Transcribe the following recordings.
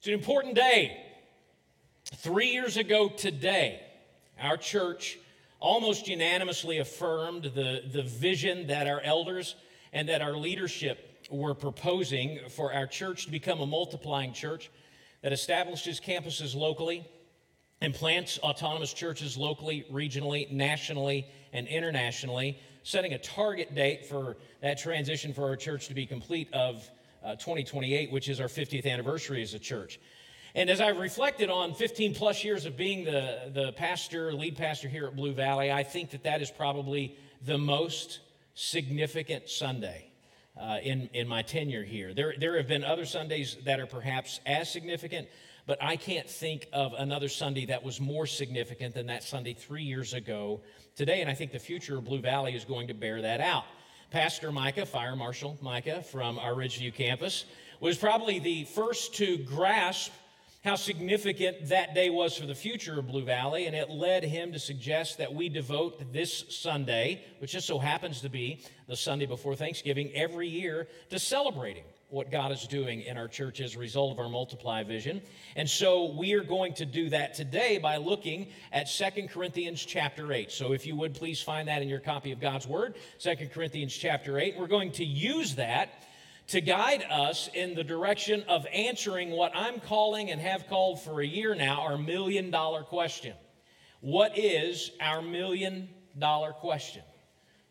It's an important day. Three years ago today, our church almost unanimously affirmed the, the vision that our elders and that our leadership were proposing for our church to become a multiplying church that establishes campuses locally and plants autonomous churches locally, regionally, nationally, and internationally, setting a target date for that transition for our church to be complete of uh, 2028, which is our 50th anniversary as a church. And as I've reflected on 15 plus years of being the, the pastor, lead pastor here at Blue Valley, I think that that is probably the most significant Sunday uh, in, in my tenure here. There, there have been other Sundays that are perhaps as significant, but I can't think of another Sunday that was more significant than that Sunday three years ago today. And I think the future of Blue Valley is going to bear that out. Pastor Micah, Fire Marshal Micah from our Ridgeview campus, was probably the first to grasp how significant that day was for the future of Blue Valley, and it led him to suggest that we devote this Sunday, which just so happens to be the Sunday before Thanksgiving, every year to celebrating what God is doing in our church as a result of our multiply vision. And so we are going to do that today by looking at Second Corinthians chapter 8. So if you would please find that in your copy of God's Word, Second Corinthians chapter 8. We're going to use that to guide us in the direction of answering what I'm calling and have called for a year now our million dollar question. What is our million dollar question?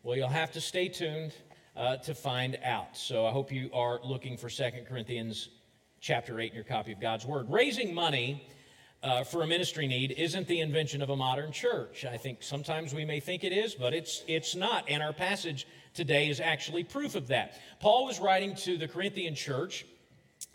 Well, you'll have to stay tuned uh, to find out. So I hope you are looking for Second Corinthians chapter 8 in your copy of God's Word. Raising money uh, for a ministry need isn't the invention of a modern church. I think sometimes we may think it is, but it's, it's not. And our passage today is actually proof of that. Paul was writing to the Corinthian church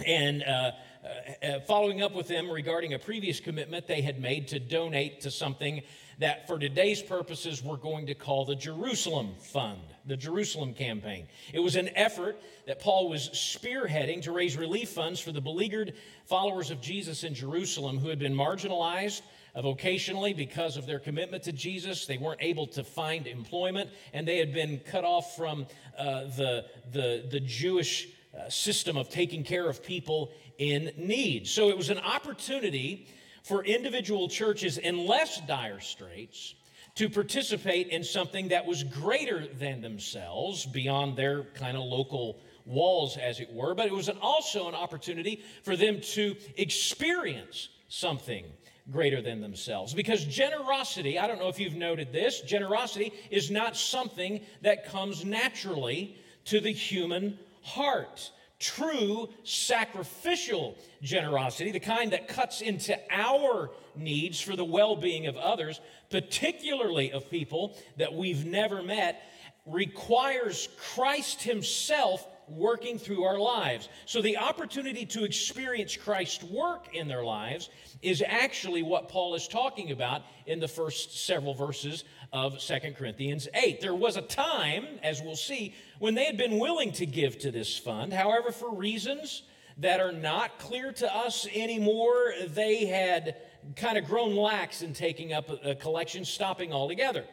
and uh, uh, uh, following up with them regarding a previous commitment they had made to donate to something that, for today's purposes, we're going to call the Jerusalem Fund, the Jerusalem Campaign. It was an effort that Paul was spearheading to raise relief funds for the beleaguered followers of Jesus in Jerusalem who had been marginalized vocationally because of their commitment to Jesus. They weren't able to find employment, and they had been cut off from uh, the, the, the Jewish uh, system of taking care of people in need. So it was an opportunity for individual churches in less dire straits to participate in something that was greater than themselves, beyond their kind of local walls, as it were. But it was an, also an opportunity for them to experience something greater than themselves. Because generosity, I don't know if you've noted this, generosity is not something that comes naturally to the human heart. True sacrificial generosity, the kind that cuts into our needs for the well being of others, particularly of people that we've never met, requires Christ Himself working through our lives. So the opportunity to experience Christ's work in their lives is actually what Paul is talking about in the first several verses of Second Corinthians 8. There was a time, as we'll see, when they had been willing to give to this fund. However, for reasons that are not clear to us anymore, they had kind of grown lax in taking up a collection, stopping altogether.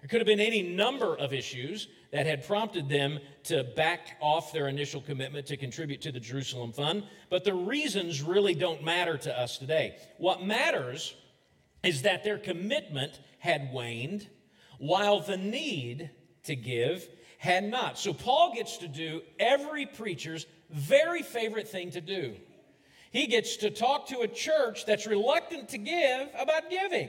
There could have been any number of issues that had prompted them to back off their initial commitment to contribute to the Jerusalem Fund, but the reasons really don't matter to us today. What matters is that their commitment had waned while the need to give had not. So Paul gets to do every preacher's very favorite thing to do. He gets to talk to a church that's reluctant to give about giving.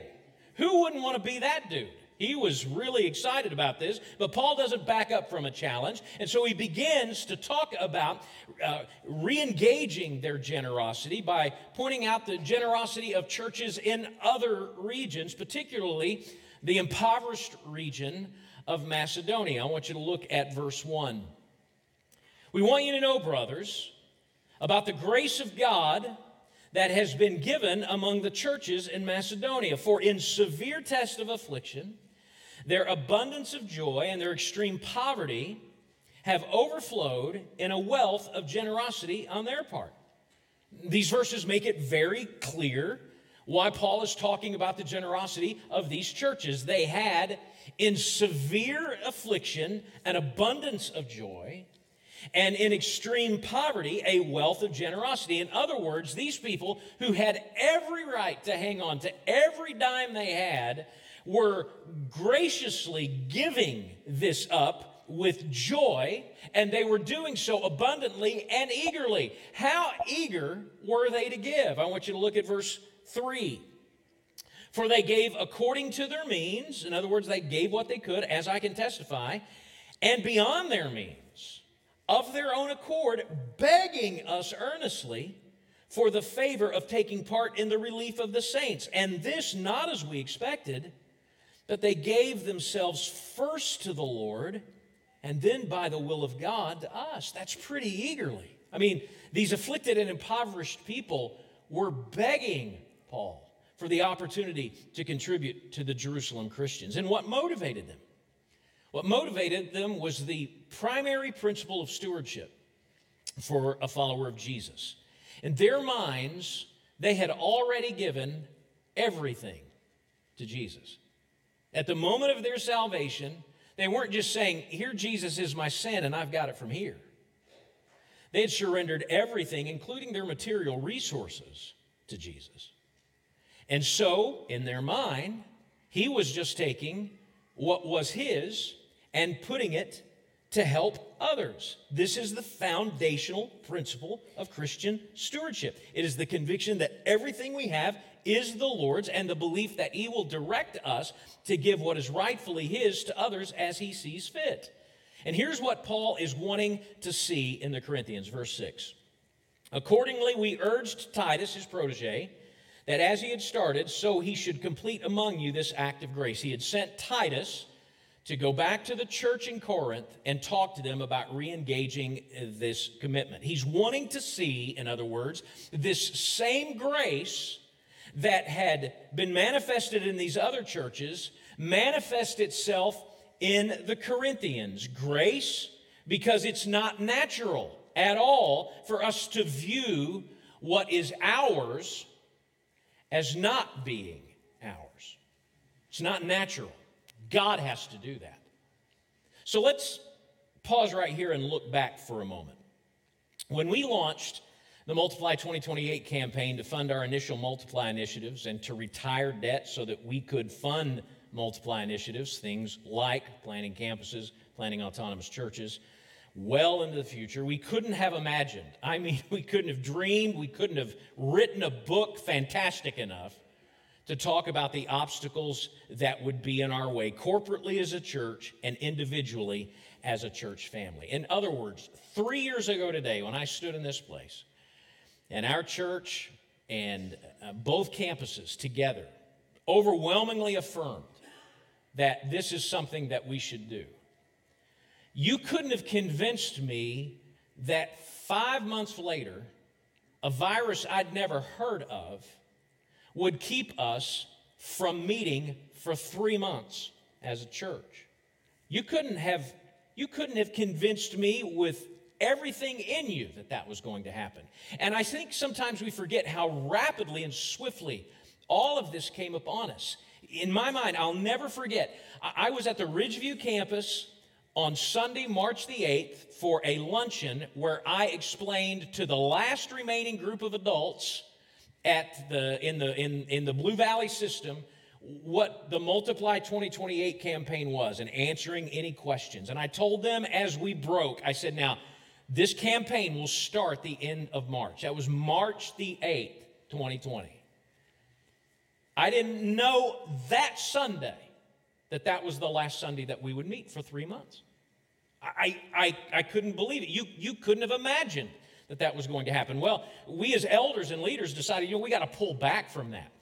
Who wouldn't want to be that dude? He was really excited about this, but Paul doesn't back up from a challenge. And so he begins to talk about uh, re engaging their generosity by pointing out the generosity of churches in other regions, particularly the impoverished region of Macedonia. I want you to look at verse 1. We want you to know, brothers, about the grace of God that has been given among the churches in Macedonia. For in severe test of affliction, their abundance of joy and their extreme poverty have overflowed in a wealth of generosity on their part. These verses make it very clear why Paul is talking about the generosity of these churches. They had, in severe affliction, an abundance of joy, and in extreme poverty, a wealth of generosity. In other words, these people who had every right to hang on to every dime they had were graciously giving this up with joy, and they were doing so abundantly and eagerly. How eager were they to give? I want you to look at verse 3. For they gave according to their means, in other words, they gave what they could, as I can testify, and beyond their means, of their own accord, begging us earnestly for the favor of taking part in the relief of the saints. And this not as we expected, but they gave themselves first to the Lord and then by the will of God to us. That's pretty eagerly. I mean, these afflicted and impoverished people were begging Paul for the opportunity to contribute to the Jerusalem Christians. And what motivated them? What motivated them was the primary principle of stewardship for a follower of Jesus. In their minds, they had already given everything to Jesus. At the moment of their salvation, they weren't just saying, Here, Jesus is my sin, and I've got it from here. They had surrendered everything, including their material resources, to Jesus. And so, in their mind, he was just taking what was his and putting it to help others. This is the foundational principle of Christian stewardship. It is the conviction that everything we have is the Lord's and the belief that He will direct us to give what is rightfully His to others as He sees fit. And here's what Paul is wanting to see in the Corinthians, verse 6. Accordingly, we urged Titus, his protege, that as he had started, so he should complete among you this act of grace. He had sent Titus to go back to the church in Corinth and talk to them about re engaging this commitment. He's wanting to see, in other words, this same grace that had been manifested in these other churches manifest itself in the Corinthians. Grace, because it's not natural at all for us to view what is ours as not being ours. It's not natural. God has to do that. So let's pause right here and look back for a moment. When we launched the Multiply 2028 campaign to fund our initial Multiply initiatives and to retire debt so that we could fund Multiply initiatives, things like planning campuses, planning autonomous churches, well into the future. We couldn't have imagined. I mean, we couldn't have dreamed, we couldn't have written a book fantastic enough to talk about the obstacles that would be in our way, corporately as a church and individually as a church family. In other words, three years ago today, when I stood in this place, and our church and uh, both campuses together overwhelmingly affirmed that this is something that we should do. You couldn't have convinced me that five months later, a virus I'd never heard of would keep us from meeting for three months as a church. You couldn't have, you couldn't have convinced me with everything in you that that was going to happen. And I think sometimes we forget how rapidly and swiftly all of this came upon us. In my mind, I'll never forget, I was at the Ridgeview campus on Sunday, March the 8th, for a luncheon where I explained to the last remaining group of adults at the, in, the, in, in the Blue Valley system what the Multiply 2028 campaign was and answering any questions. And I told them as we broke, I said, now, this campaign will start the end of March. That was March the 8th, 2020. I didn't know that Sunday that that was the last Sunday that we would meet for three months. I, I, I couldn't believe it. You, you couldn't have imagined that that was going to happen. Well, we as elders and leaders decided, you know, we got to pull back from that.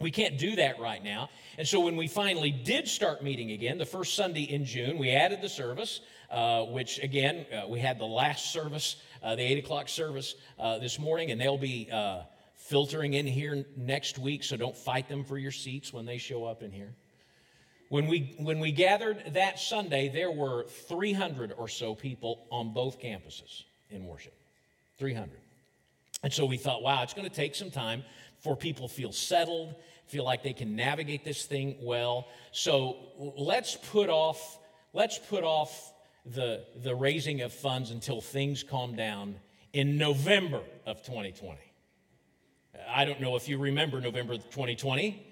We can't do that right now. And so when we finally did start meeting again, the first Sunday in June, we added the service, uh, which again, uh, we had the last service, uh, the 8 o'clock service uh, this morning, and they'll be uh, filtering in here next week, so don't fight them for your seats when they show up in here. When we, when we gathered that Sunday, there were 300 or so people on both campuses in worship. 300. And so we thought, wow, it's going to take some time for people feel settled, feel like they can navigate this thing well. So let's put off, let's put off the, the raising of funds until things calmed down in November of 2020. I don't know if you remember November 2020,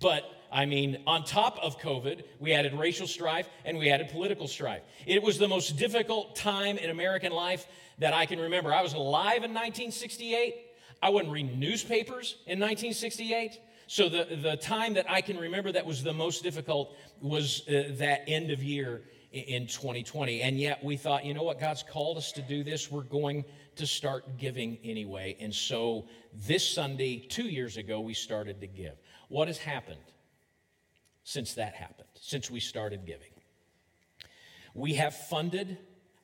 but I mean, on top of COVID, we added racial strife and we added political strife. It was the most difficult time in American life that I can remember. I was alive in 1968. I wasn't reading newspapers in 1968. So the, the time that I can remember that was the most difficult was uh, that end of year in 2020. And yet we thought, you know what, God's called us to do this. We're going to start giving anyway. And so this Sunday, two years ago, we started to give. What has happened since that happened, since we started giving? We have funded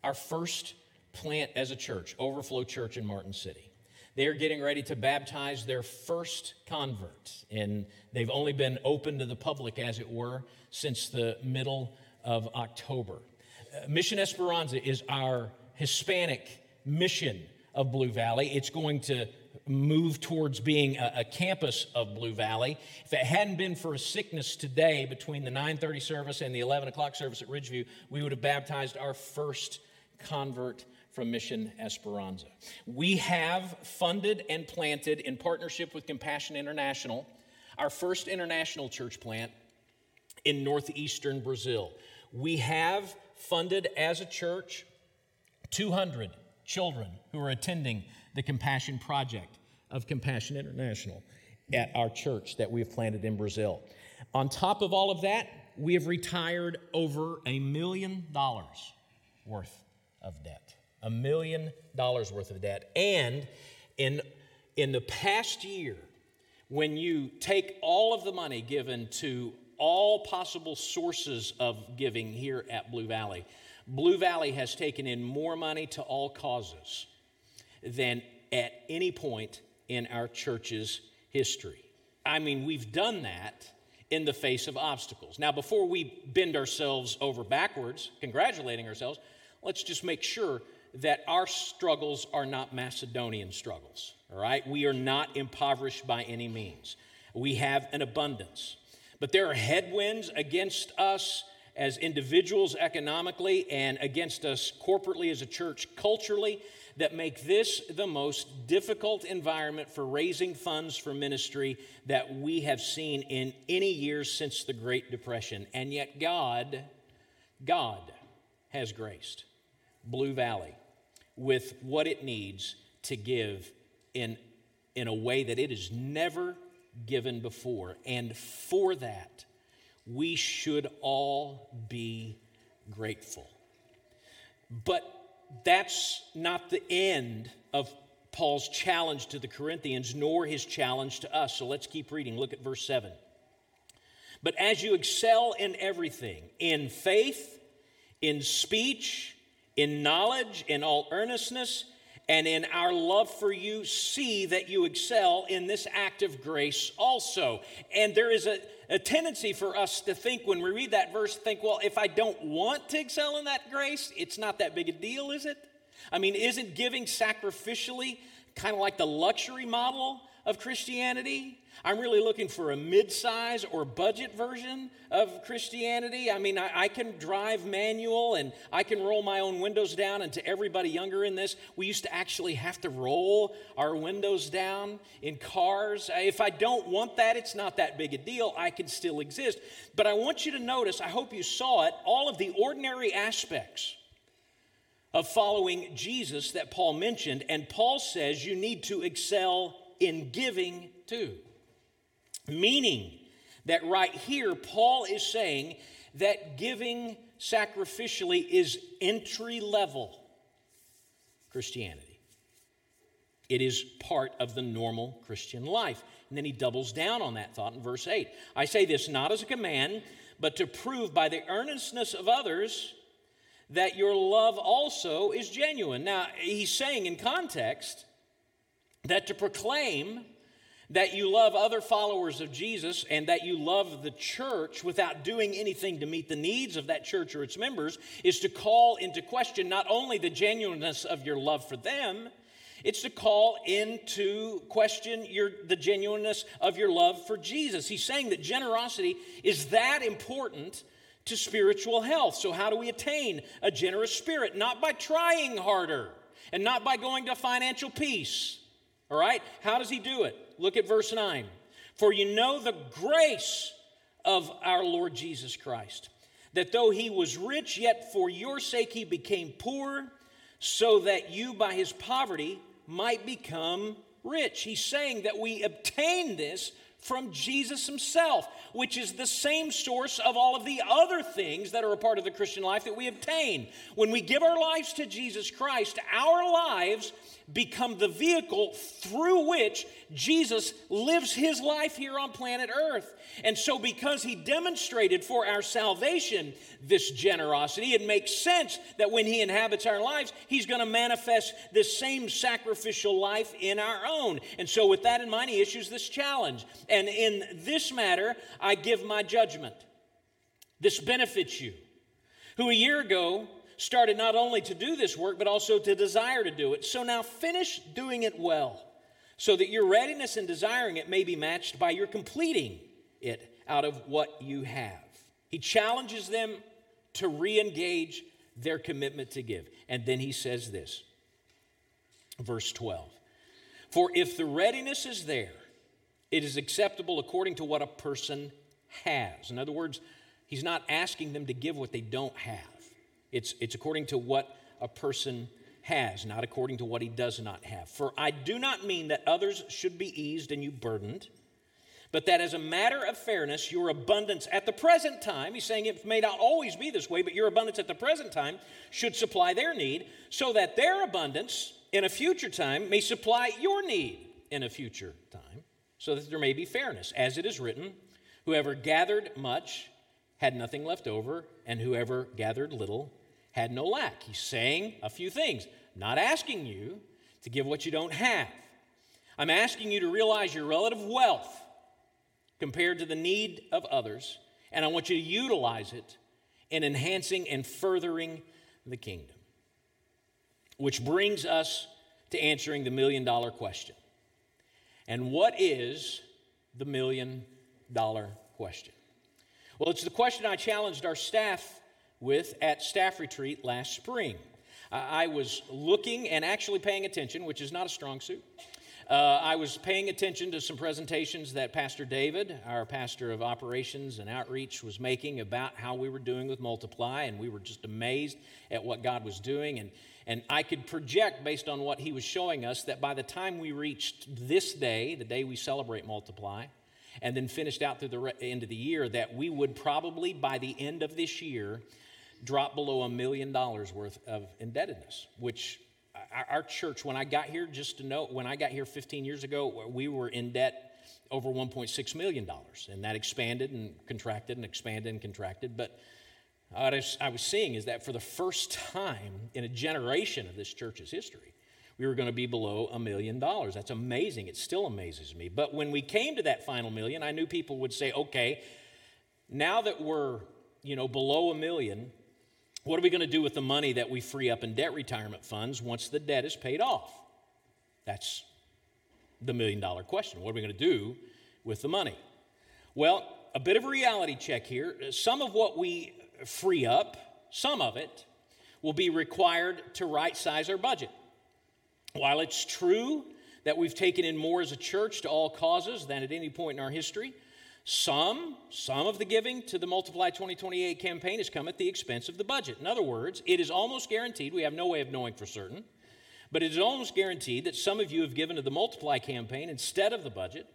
our first plant as a church, Overflow Church in Martin City. They are getting ready to baptize their first convert, and they've only been open to the public, as it were, since the middle of October. Uh, mission Esperanza is our Hispanic mission of Blue Valley. It's going to move towards being a, a, campus of Blue Valley. If it hadn't been for a sickness today between the 9:30 service and the 11 o'clock service at Ridgeview, we would have baptized our first convert from Mission Esperanza. We have funded and planted in partnership with Compassion International our first international church plant in northeastern Brazil. We have funded as a church 200 children who are attending the Compassion Project of Compassion International at our church that we have planted in Brazil. On top of all of that, we have retired over a million dollars worth of debt. A million dollars worth of debt. And in, in the past year, when you take all of the money given to all possible sources of giving here at Blue Valley, Blue Valley has taken in more money to all causes than at any point in our church's history. I mean, we've done that in the face of obstacles. Now, before we bend ourselves over backwards, congratulating ourselves, let's just make sure that our struggles are not Macedonian struggles, all right? We are not impoverished by any means. We have an abundance. But there are headwinds against us as individuals economically and against us corporately as a church culturally that make this the most difficult environment for raising funds for ministry that we have seen in any years since the Great Depression. And yet, God, God has graced Blue Valley with what it needs to give in, in a way that it has never given before. And for that, we should all be grateful. But that's not the end of Paul's challenge to the Corinthians, nor his challenge to us. So let's keep reading. Look at verse 7. But as you excel in everything, in faith, in speech, in knowledge, in all earnestness, and in our love for you, see that you excel in this act of grace also. And there is a, a tendency for us to think when we read that verse, think, well, if I don't want to excel in that grace, it's not that big a deal, is it? I mean, isn't giving sacrificially kind of like the luxury model of Christianity? I'm really looking for a mid-size or budget version of Christianity. I mean, I, I, can drive manual and I can roll my own windows down. And to everybody younger in this, we used to actually have to roll our windows down in cars. Uh, if I don't want that, it's not that big a deal. I can still exist. But I want you to notice, I hope you saw it, all of the ordinary aspects of following Jesus that Paul mentioned. And Paul says you need to excel in giving too. Meaning that right here, Paul is saying that giving sacrificially is entry level Christianity. It is part of the normal Christian life. And then he doubles down on that thought in verse 8. I say this not as a command, but to prove by the earnestness of others that your love also is genuine. Now, he's saying in context that to proclaim that you love other followers of Jesus and that you love the church without doing anything to meet the needs of that church or its members is to call into question not only the genuineness of your love for them, it's to call into question your, the genuineness of your love for Jesus. He's saying that generosity is that important to spiritual health. So, how do we attain a generous spirit? Not by trying harder and not by going to financial peace. All right? How does he do it? Look at verse 9. For you know the grace of our Lord Jesus Christ, that though he was rich, yet for your sake he became poor, so that you by his poverty might become rich. He's saying that we obtain this from Jesus himself, which is the same source of all of the other things that are a part of the Christian life that we obtain. When we give our lives to Jesus Christ, our lives become the vehicle through which Jesus lives his life here on planet Earth. And so, because he demonstrated for our salvation this generosity, it makes sense that when he inhabits our lives, he's going to manifest this same sacrificial life in our own. And so, with that in mind, he issues this challenge. And in this matter, I give my judgment. This benefits you, who a year ago started not only to do this work, but also to desire to do it. So now finish doing it well, so that your readiness in desiring it may be matched by your completing it out of what you have. He challenges them to re engage their commitment to give. And then he says this, verse 12 For if the readiness is there, it is acceptable according to what a person has. In other words, he's not asking them to give what they don't have. It's, it's according to what a person has, not according to what he does not have. For I do not mean that others should be eased and you burdened, but that as a matter of fairness, your abundance at the present time, he's saying it may not always be this way, but your abundance at the present time should supply their need, so that their abundance in a future time may supply your need in a future time, so that there may be fairness. As it is written, whoever gathered much had nothing left over, and whoever gathered little had no lack. He's saying a few things, not asking you to give what you don't have. I'm asking you to realize your relative wealth compared to the need of others, and I want you to utilize it in enhancing and furthering the kingdom. Which brings us to answering the million dollar question. And what is the million dollar question? Well, it's the question I challenged our staff with at staff retreat last spring. I was looking and actually paying attention, which is not a strong suit. Uh, I was paying attention to some presentations that Pastor David, our pastor of operations and outreach, was making about how we were doing with Multiply, and we were just amazed at what God was doing. And, and I could project, based on what he was showing us, that by the time we reached this day, the day we celebrate Multiply, and then finished out through the end of the year, that we would probably, by the end of this year, drop below a million dollars worth of indebtedness, which our, church, when I got here, just to know, when I got here 15 years ago, we were in debt over $1.6 million. And that expanded and contracted and expanded and contracted. But what I was seeing is that for the first time in a generation of this church's history, we were going to be below a million dollars. That's amazing. It still amazes me. But when we came to that final million, I knew people would say, okay, now that we're, you know, below a million, what are we going to do with the money that we free up in debt retirement funds once the debt is paid off? That's the million dollar question. What are we going to do with the money? Well, a bit of a reality check here. Some of what we free up, some of it, will be required to right size our budget. While it's true that we've taken in more as a church to all causes than at any point in our history, some, some of the giving to the Multiply 2028 campaign has come at the expense of the budget. In other words, it is almost guaranteed, we have no way of knowing for certain, but it is almost guaranteed that some of you have given to the Multiply campaign instead of the budget,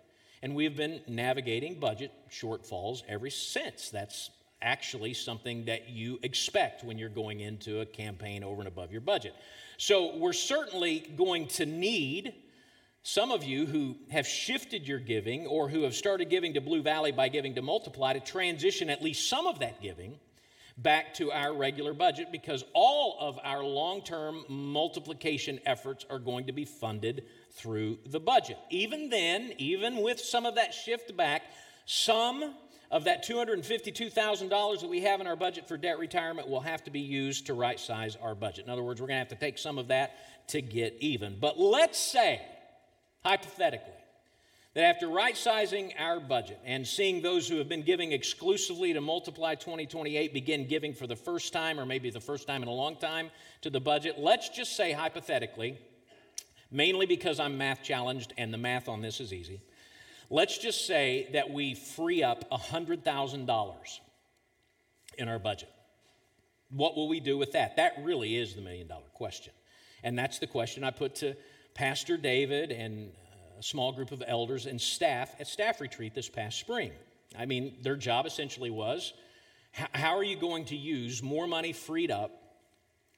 and we have been navigating budget shortfalls ever since. That's actually something that you expect when you're going into a campaign over and above your budget. So we're certainly going to need some of you who have shifted your giving or who have started giving to Blue Valley by giving to Multiply to transition at least some of that giving back to our regular budget because all of our long term multiplication efforts are going to be funded through the budget. Even then, even with some of that shift back, some of that $252,000 that we have in our budget for debt retirement will have to be used to right size our budget. In other words, we're going to have to take some of that to get even. But let's say hypothetically, that after right sizing our budget and seeing those who have been giving exclusively to Multiply 2028 begin giving for the first time, or maybe the first time in a long time, to the budget, let's just say hypothetically, mainly because I'm math challenged and the math on this is easy, let's just say that we free up $100,000 in our budget. What will we do with that? That really is the million dollar question. And that's the question I put to Pastor David and a small group of elders and staff at staff retreat this past spring. I mean, their job essentially was how are you going to use more money freed up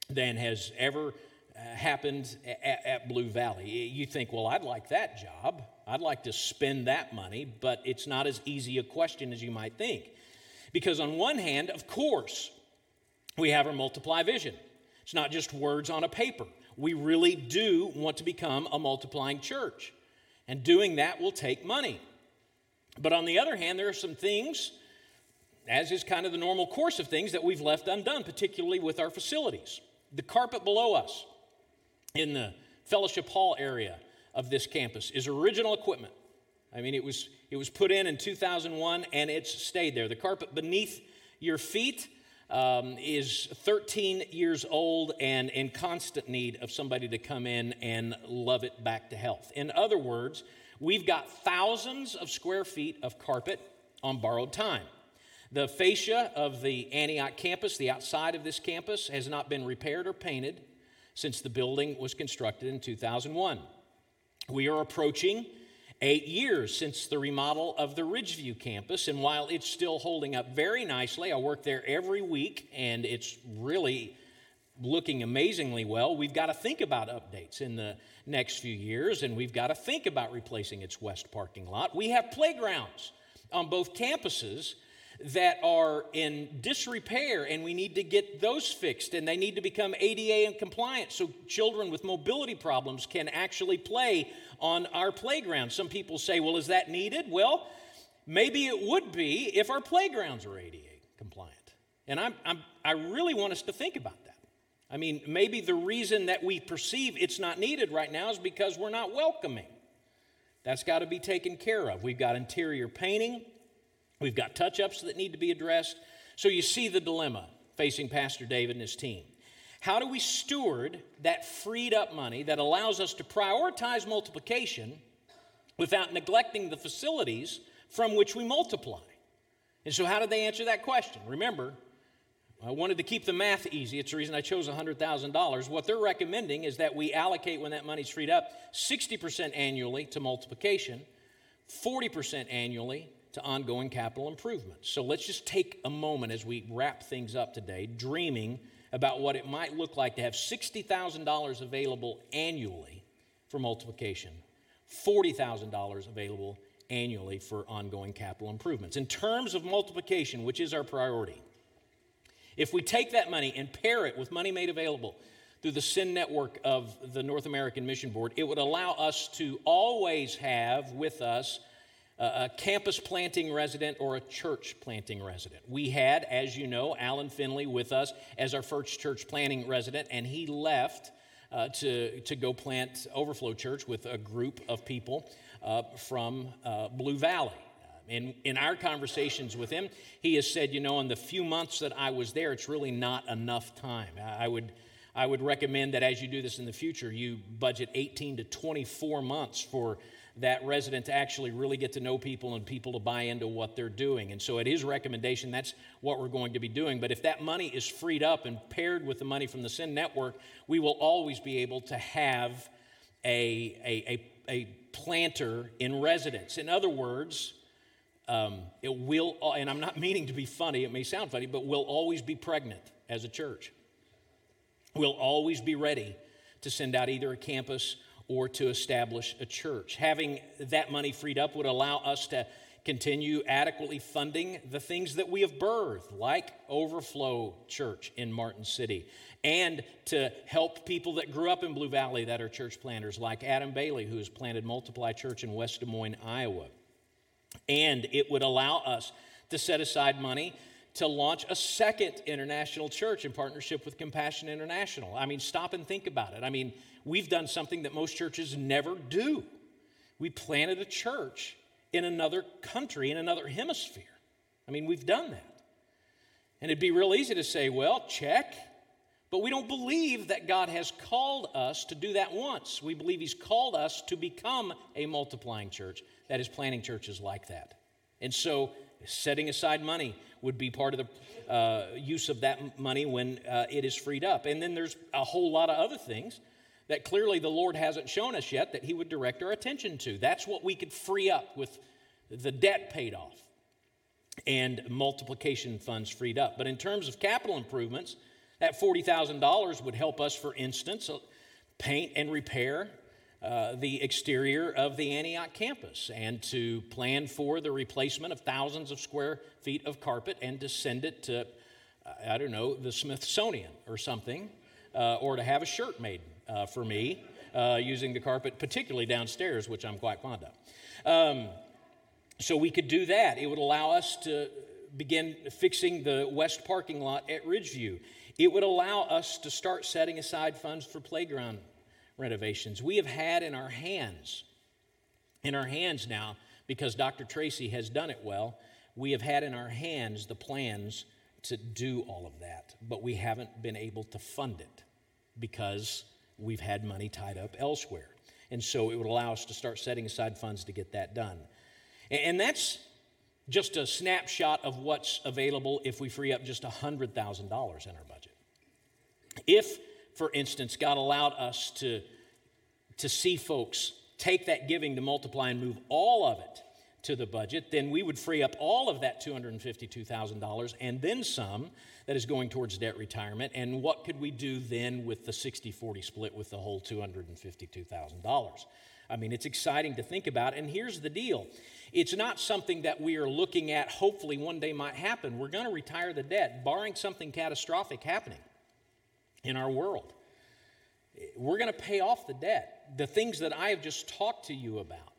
than has ever uh, happened at, at, Blue Valley? You think, well, I'd like that job. I'd like to spend that money, but it's not as easy a question as you might think. Because, on one hand, of course, we have our multiply vision. It's not just words on a paper. We really do want to become a multiplying church. And doing that will take money. But on the other hand, there are some things, as is kind of the normal course of things, that we've left undone, particularly with our facilities. The carpet below us in the fellowship hall area of this campus is original equipment. I mean, it was, it was put in in 2001 and it's stayed there. The carpet beneath your feet um, is 13 years old and in constant need of somebody to come in and love it back to health. In other words, we've got thousands of square feet of carpet on borrowed time. The fascia of the Antioch campus, the outside of this campus, has not been repaired or painted since the building was constructed in 2001. We are approaching eight years since the remodel of the Ridgeview campus. And while it's still holding up very nicely, I work there every week and it's really looking amazingly well. We've got to think about updates in the next few years and we've got to think about replacing its west parking lot. We have playgrounds on both campuses that are in disrepair and we need to get those fixed and they need to become ADA and compliant so children with mobility problems can actually play on our playground. Some people say, well, is that needed? Well, maybe it would be if our playgrounds are ADA compliant. And I'm, I'm, i really want us to think about that. I mean, maybe the reason that we perceive it's not needed right now is because we're not welcoming. That's got to be taken care of. We've got interior painting, We've got touch ups that need to be addressed. So you see the dilemma facing Pastor David and his team. How do we steward that freed up money that allows us to prioritize multiplication without neglecting the facilities from which we multiply? And so, how did they answer that question? Remember, I wanted to keep the math easy. It's the reason I chose $100,000. What they're recommending is that we allocate, when that money's freed up, 60% annually to multiplication, 40% annually to ongoing capital improvements. So let's just take a moment as we wrap things up today, dreaming about what it might look like to have $60,000 available annually for multiplication, $40,000 available annually for ongoing capital improvements. In terms of multiplication, which is our priority, if we take that money and pair it with money made available through the SEND network of the North American Mission Board, it would allow us to always have with us a campus planting resident or a church planting resident. We had, as you know, Alan Finley with us as our first church planting resident, and he left uh, to, to go plant Overflow Church with a group of people uh, from uh, Blue Valley. In, in our conversations with him, he has said, you know, in the few months that I was there, it's really not enough time. I would, I would recommend that as you do this in the future, you budget 18 to 24 months for that resident to actually really get to know people and people to buy into what they're doing. And so, at his recommendation, that's what we're going to be doing. But if that money is freed up and paired with the money from the SEND network, we will always be able to have a, a, a, a planter in residence. In other words, um, it will, and I'm not meaning to be funny, it may sound funny, but we'll always be pregnant as a church. We'll always be ready to send out either a campus or to establish a church. Having that money freed up would allow us to continue adequately funding the things that we have birthed, like Overflow Church in Martin City, and to help people that grew up in Blue Valley that are church planters, like Adam Bailey, who has planted Multiply Church in West Des Moines, Iowa. And it would allow us to set aside money to launch a second international church in partnership with Compassion International. I mean, stop and think about it. I mean, we've done something that most churches never do. We planted a church in another country, in another hemisphere. I mean, we've done that. And it'd be real easy to say, well, check. But we don't believe that God has called us to do that once. We believe He's called us to become a multiplying church that is planting churches like that. And so, setting aside money would be part of the uh, use of that money when uh, it is freed up. And then there's a whole lot of other things that clearly the Lord hasn't shown us yet that He would direct our attention to. That's what we could free up with the debt paid off and multiplication funds freed up. But in terms of capital improvements, that $40,000 would help us, for instance, uh, paint and repair uh, the exterior of the Antioch campus and to plan for the replacement of thousands of square feet of carpet and to send it to, I don't know, the Smithsonian or something, uh, or to have a shirt made uh, for me uh, using the carpet, particularly downstairs, which I'm quite fond of. Um, so we could do that. It would allow us to begin fixing the west parking lot at Ridgeview. It would allow us to start setting aside funds for playground renovations. We have had in our hands, in our hands now, because Dr. Tracy has done it well, we have had in our hands the plans to do all of that, but we haven't been able to fund it because we've had money tied up elsewhere. And so it would allow us to start setting aside funds to get that done. And that's just a snapshot of what's available if we free up just $100,000 in our budget. If, for instance, God allowed us to, to see folks take that giving to multiply and move all of it to the budget, then we would free up all of that $252,000 and then some that is going towards debt retirement. And what could we do then with the 60 40 split with the whole $252,000? I mean, it's exciting to think about. And here's the deal it's not something that we are looking at, hopefully, one day might happen. We're going to retire the debt, barring something catastrophic happening in our world. We're going to pay off the debt. The things that I have just talked to you about,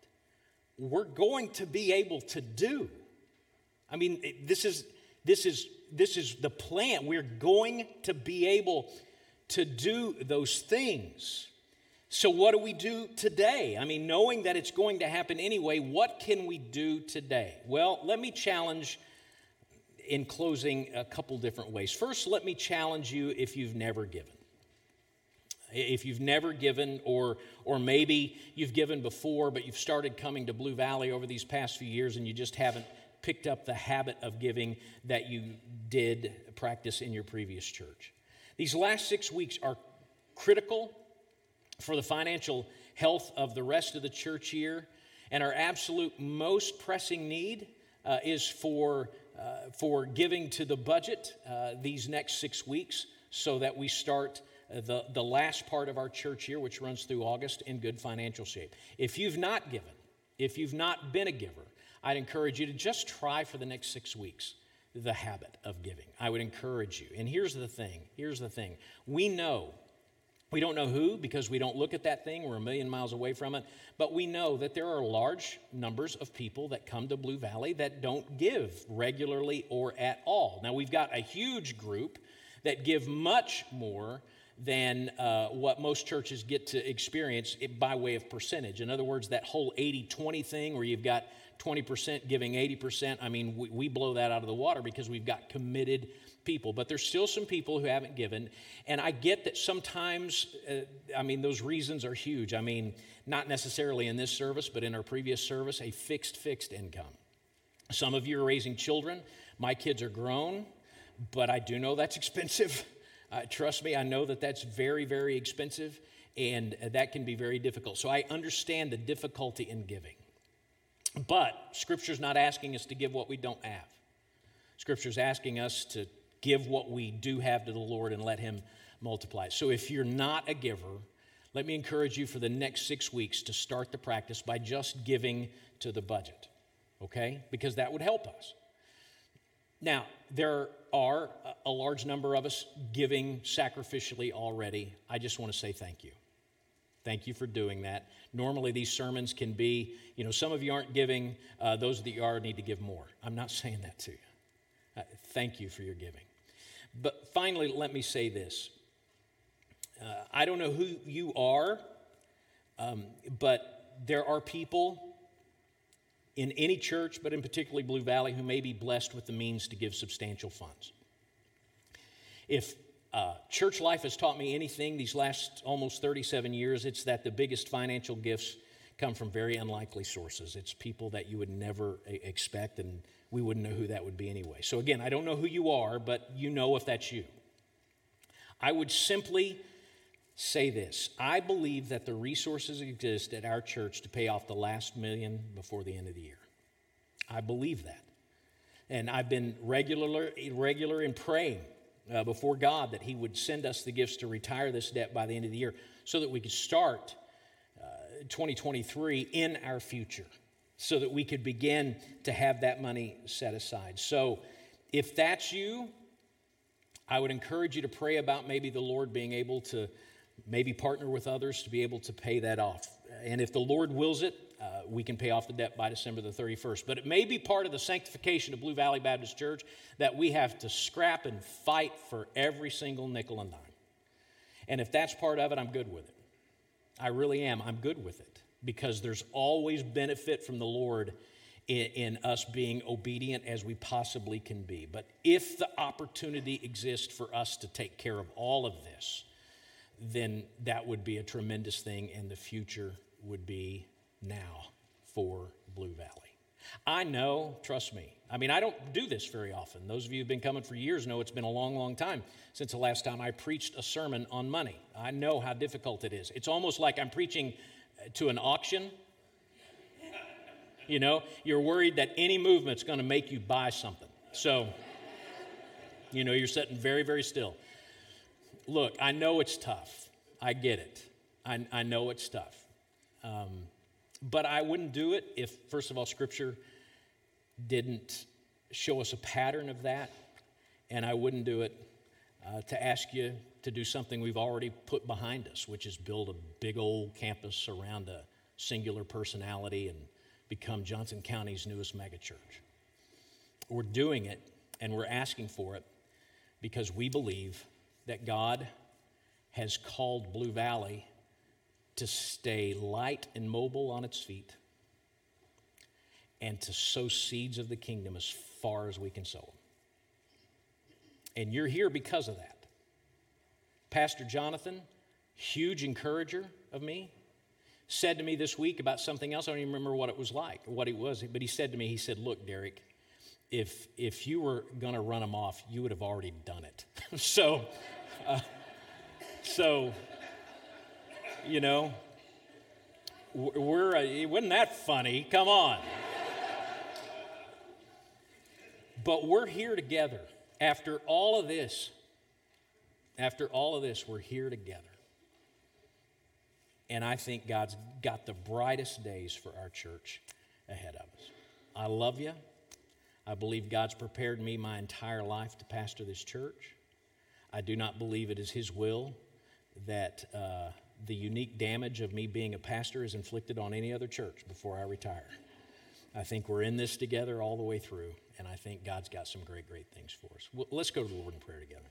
we're going to be able to do. I mean, this is this is this is the plan. We're going to be able to do those things. So, what do we do today? I mean, knowing that it's going to happen anyway, what can we do today? Well, let me challenge in closing a couple different ways. First, let me challenge you if you've never given. If you've never given, or, or maybe you've given before, but you've started coming to Blue Valley over these past few years and you just haven't picked up the habit of giving that you did practice in your previous church. These last six weeks are critical for the financial health of the rest of the church year. And our absolute most pressing need uh, is for, uh, for giving to the budget uh, these next six weeks so that we start the, the last part of our church year, which runs through August, in good financial shape. If you've not given, if you've not been a giver, I'd encourage you to just try for the next six weeks the habit of giving. I would encourage you. And here's the thing here's the thing. We know we don't know who because we don't look at that thing. We're a million miles away from it. But we know that there are large numbers of people that come to Blue Valley that don't give regularly or at all. Now, we've got a huge group that give much more than uh, what most churches get to experience by way of percentage. In other words, that whole 80 20 thing where you've got 20% giving 80%, I mean, we, we blow that out of the water because we've got committed people, but there's still some people who haven't given. And I get that sometimes, uh, I mean, those reasons are huge. I mean, not necessarily in this service, but in our previous service, a fixed, fixed income. Some of you are raising children. My kids are grown, but I do know that's expensive. Uh, trust me, I know that that's very, very expensive, and that can be very difficult. So I understand the difficulty in giving. But Scripture's not asking us to give what we don't have. Scripture's asking us to give what we do have to the Lord and let Him multiply. So if you're not a giver, let me encourage you for the next six weeks to start the practice by just giving to the budget, okay? Because that would help us. Now, there are a large number of us giving sacrificially already. I just want to say thank you. Thank you for doing that. Normally, these sermons can be, you know, some of you aren't giving, uh, those that you are need to give more. I'm not saying that to you. Uh, thank you for your giving. But finally, let me say this uh, I don't know who you are, um, but there are people in any church, but in particularly Blue Valley, who may be blessed with the means to give substantial funds. If uh, church life has taught me anything these last almost 37 years, it's that the biggest financial gifts come from very unlikely sources. It's people that you would never expect, and we wouldn't know who that would be anyway. So, again, I don't know who you are, but you know if that's you. I would simply say this I believe that the resources exist at our church to pay off the last million before the end of the year. I believe that. And I've been regular, regular in praying uh, before God that He would send us the gifts to retire this debt by the end of the year so that we could start uh, 2023 in our future, so that we could begin to have that money set aside. So if that's you, I would encourage you to pray about maybe the Lord being able to maybe partner with others to be able to pay that off. And if the Lord wills it, uh, we can pay off the debt by December the 31st. But it may be part of the sanctification of Blue Valley Baptist Church that we have to scrap and fight for every single nickel and dime. And if that's part of it, I'm good with it. I really am. I'm good with it because there's always benefit from the Lord in, in, us being obedient as we possibly can be. But if the opportunity exists for us to take care of all of this, then that would be a tremendous thing, and the future would be now for Blue Valley. I know, trust me. I mean, I don't do this very often. Those of you who've been coming for years know it's been a long, long time since the last time I preached a sermon on money. I know how difficult it is. It's almost like I'm preaching uh, to an auction. You know, you're worried that any movement's going to make you buy something. So, you know, you're sitting very, very still look, I know it's tough. I get it. I, I know it's tough. Um, but I wouldn't do it if, first of all, Scripture didn't show us a pattern of that. And I wouldn't do it uh, to ask you to do something we've already put behind us, which is build a big old campus around a singular personality and become Johnson County's newest megachurch. We're doing it and we're asking for it because we believe that God has called Blue Valley to stay light and mobile on its feet and to sow seeds of the kingdom as far as we can sow them. And you're here because of that. Pastor Jonathan, huge encourager of me, said to me this week about something else. I don't even remember what it was like what it was, but he said to me, he said, Look, Derrick, if, if you were going to run them off, you would have already done it. so so, you know, we're, uh, wasn't that funny? Come on. But we're here together. After all of this, after all of this, we're here together. And I think God's got the brightest days for our church ahead of us. I love you. I believe God's prepared me my entire life to pastor this church. I do not believe it is His will that uh, the unique damage of me being a pastor is inflicted on any other church before I retire. I think we're in this together all the way through, and I think God's got some great, great things for us. Well, let's go to the Lord in prayer together.